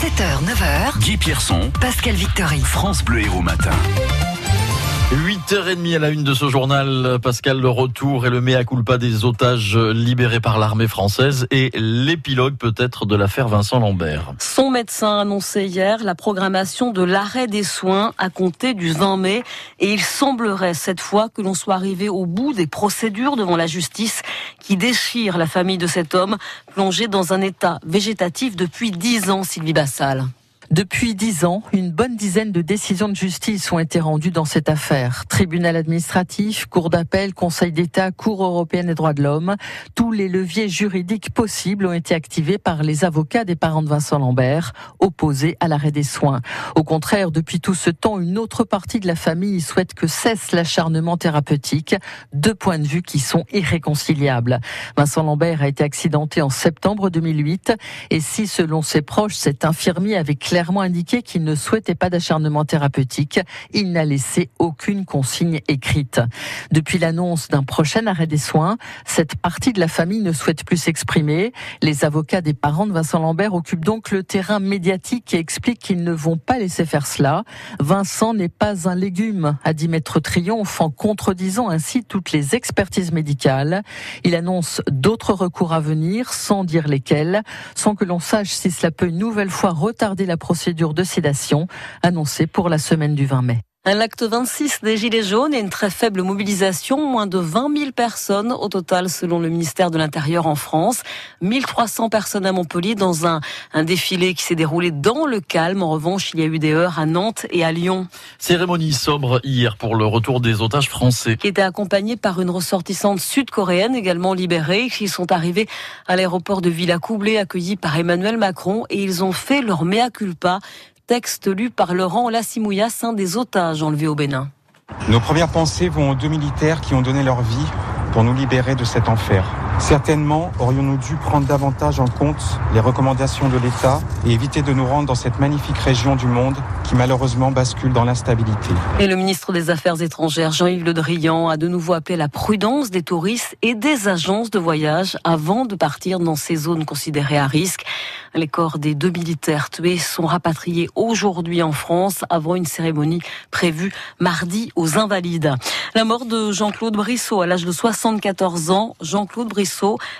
7h, 9h. Guy Pierson, Pascal Victory. France Bleu Héros Matin. 8h30 à la une de ce journal, Pascal, le retour et le mea culpa des otages libérés par l'armée française et l'épilogue peut-être de l'affaire Vincent Lambert. Son médecin a annoncé hier la programmation de l'arrêt des soins à compter du 20 mai et il semblerait cette fois que l'on soit arrivé au bout des procédures devant la justice qui déchirent la famille de cet homme plongé dans un état végétatif depuis 10 ans, Sylvie Bassal. Depuis dix ans, une bonne dizaine de décisions de justice ont été rendues dans cette affaire. Tribunal administratif, Cour d'appel, Conseil d'État, Cour européenne des droits de l'homme, tous les leviers juridiques possibles ont été activés par les avocats des parents de Vincent Lambert, opposés à l'arrêt des soins. Au contraire, depuis tout ce temps, une autre partie de la famille souhaite que cesse l'acharnement thérapeutique, deux points de vue qui sont irréconciliables. Vincent Lambert a été accidenté en septembre 2008 et si, selon ses proches, cet infirmier avait indiqué qu'il ne souhaitait pas d'acharnement thérapeutique. Il n'a laissé aucune consigne écrite. Depuis l'annonce d'un prochain arrêt des soins, cette partie de la famille ne souhaite plus s'exprimer. Les avocats des parents de Vincent Lambert occupent donc le terrain médiatique et expliquent qu'ils ne vont pas laisser faire cela. Vincent n'est pas un légume, a dit Maître Triomphe en contredisant ainsi toutes les expertises médicales. Il annonce d'autres recours à venir sans dire lesquels, sans que l'on sache si cela peut une nouvelle fois retarder la procédure de sédation annoncée pour la semaine du 20 mai. Un acte 26 des Gilets jaunes et une très faible mobilisation, moins de 20 000 personnes au total selon le ministère de l'Intérieur en France. 1300 personnes à Montpellier dans un, un défilé qui s'est déroulé dans le calme. En revanche, il y a eu des heures à Nantes et à Lyon. Cérémonie sobre hier pour le retour des otages français. Qui était accompagnée par une ressortissante sud-coréenne également libérée, qui sont arrivés à l'aéroport de Villacoublay accueillis par Emmanuel Macron et ils ont fait leur mea culpa texte lu par Laurent Lassimouillas, un des otages enlevés au Bénin. Nos premières pensées vont aux deux militaires qui ont donné leur vie pour nous libérer de cet enfer. Certainement aurions-nous dû prendre davantage en compte les recommandations de l'État et éviter de nous rendre dans cette magnifique région du monde qui malheureusement bascule dans l'instabilité. Et le ministre des Affaires étrangères, Jean-Yves Le Drian, a de nouveau appelé la prudence des touristes et des agences de voyage avant de partir dans ces zones considérées à risque. Les corps des deux militaires tués sont rapatriés aujourd'hui en France avant une cérémonie prévue mardi aux Invalides. La mort de Jean-Claude Brissot à l'âge de 74 ans. Jean-Claude Brissot,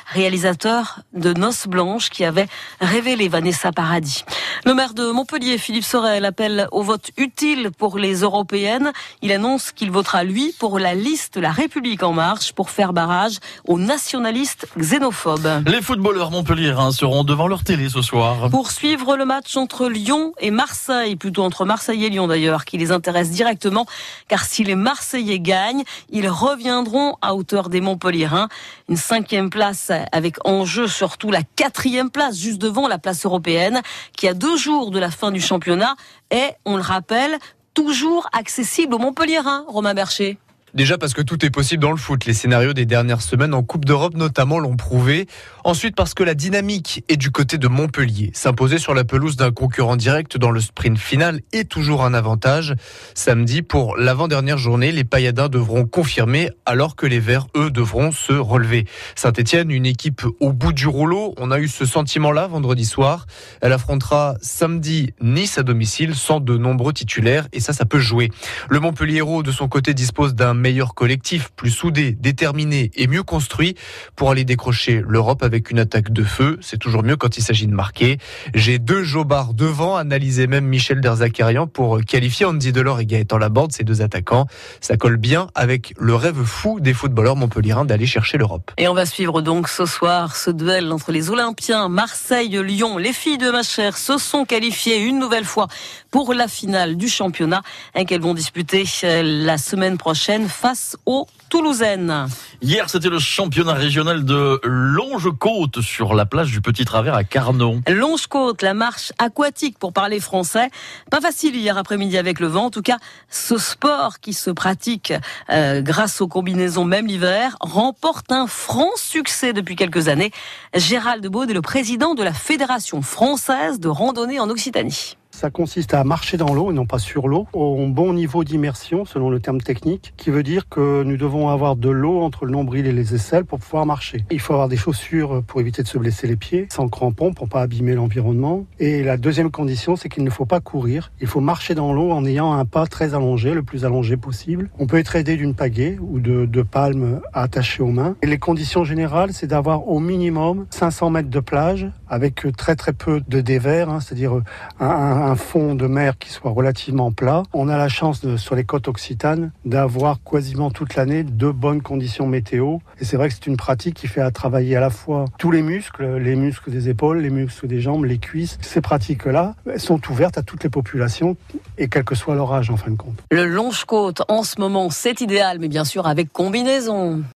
réalisateur de Noces Blanches qui avait révélé Vanessa Paradis. Le maire de Montpellier, Philippe Sorel, appelle au vote utile pour les européennes. Il annonce qu'il votera, lui, pour la liste La République en marche pour faire barrage aux nationalistes xénophobes. Les footballeurs montpelliérains seront devant leur télé ce soir. Pour suivre le match entre Lyon et Marseille, plutôt entre Marseille et Lyon d'ailleurs, qui les intéresse directement, car si les Marseillais gagnent, ils reviendront à hauteur des Montpelliérains. Une cinquième place avec en jeu surtout la quatrième place, juste devant la place européenne, qui a deux jours de la fin du championnat est, on le rappelle, toujours accessible aux Montpelliérains, Romain Bercher. Déjà parce que tout est possible dans le foot. Les scénarios des dernières semaines en Coupe d'Europe notamment l'ont prouvé. Ensuite parce que la dynamique est du côté de Montpellier. S'imposer sur la pelouse d'un concurrent direct dans le sprint final est toujours un avantage. Samedi, pour l'avant-dernière journée, les Payadins devront confirmer alors que les Verts, eux, devront se relever. Saint-Etienne, une équipe au bout du rouleau. On a eu ce sentiment-là vendredi soir. Elle affrontera samedi Nice à domicile sans de nombreux titulaires et ça, ça peut jouer. Le Montpellier de son côté, dispose d'un meilleur collectif, plus soudé, déterminé et mieux construit pour aller décrocher l'Europe avec une attaque de feu. C'est toujours mieux quand il s'agit de marquer. J'ai deux jobards devant, analysé même Michel Derzakarian pour qualifier Andy Delors et Gaëtan Laborde, ces deux attaquants. Ça colle bien avec le rêve fou des footballeurs montpelliérains d'aller chercher l'Europe. Et on va suivre donc ce soir ce duel entre les Olympiens, Marseille, Lyon. Les filles de ma chère se sont qualifiées une nouvelle fois pour la finale du championnat qu'elles vont disputer la semaine prochaine face aux Toulousaines. Hier, c'était le championnat régional de Longe-Côte sur la plage du Petit Travers à Carnon. Longe-Côte, la marche aquatique pour parler français. Pas facile hier après-midi avec le vent. En tout cas, ce sport qui se pratique euh, grâce aux combinaisons même l'hiver remporte un franc succès depuis quelques années. Gérald Baud est le président de la Fédération française de randonnée en Occitanie. Ça consiste à marcher dans l'eau et non pas sur l'eau, au bon niveau d'immersion selon le terme technique, qui veut dire que nous devons avoir de l'eau entre le nombril et les aisselles pour pouvoir marcher. Il faut avoir des chaussures pour éviter de se blesser les pieds, sans crampons pour pas abîmer l'environnement. Et la deuxième condition, c'est qu'il ne faut pas courir. Il faut marcher dans l'eau en ayant un pas très allongé, le plus allongé possible. On peut être aidé d'une pagaie ou de, de palmes attachées aux mains. Et les conditions générales, c'est d'avoir au minimum 500 mètres de plage avec très très peu de dévers, hein, c'est-à-dire un un fond de mer qui soit relativement plat. On a la chance de, sur les côtes occitanes d'avoir quasiment toute l'année de bonnes conditions météo. Et c'est vrai que c'est une pratique qui fait à travailler à la fois tous les muscles, les muscles des épaules, les muscles des jambes, les cuisses. Ces pratiques-là sont ouvertes à toutes les populations et quel que soit leur âge en fin de compte. Le longe-côte en ce moment, c'est idéal, mais bien sûr avec combinaison.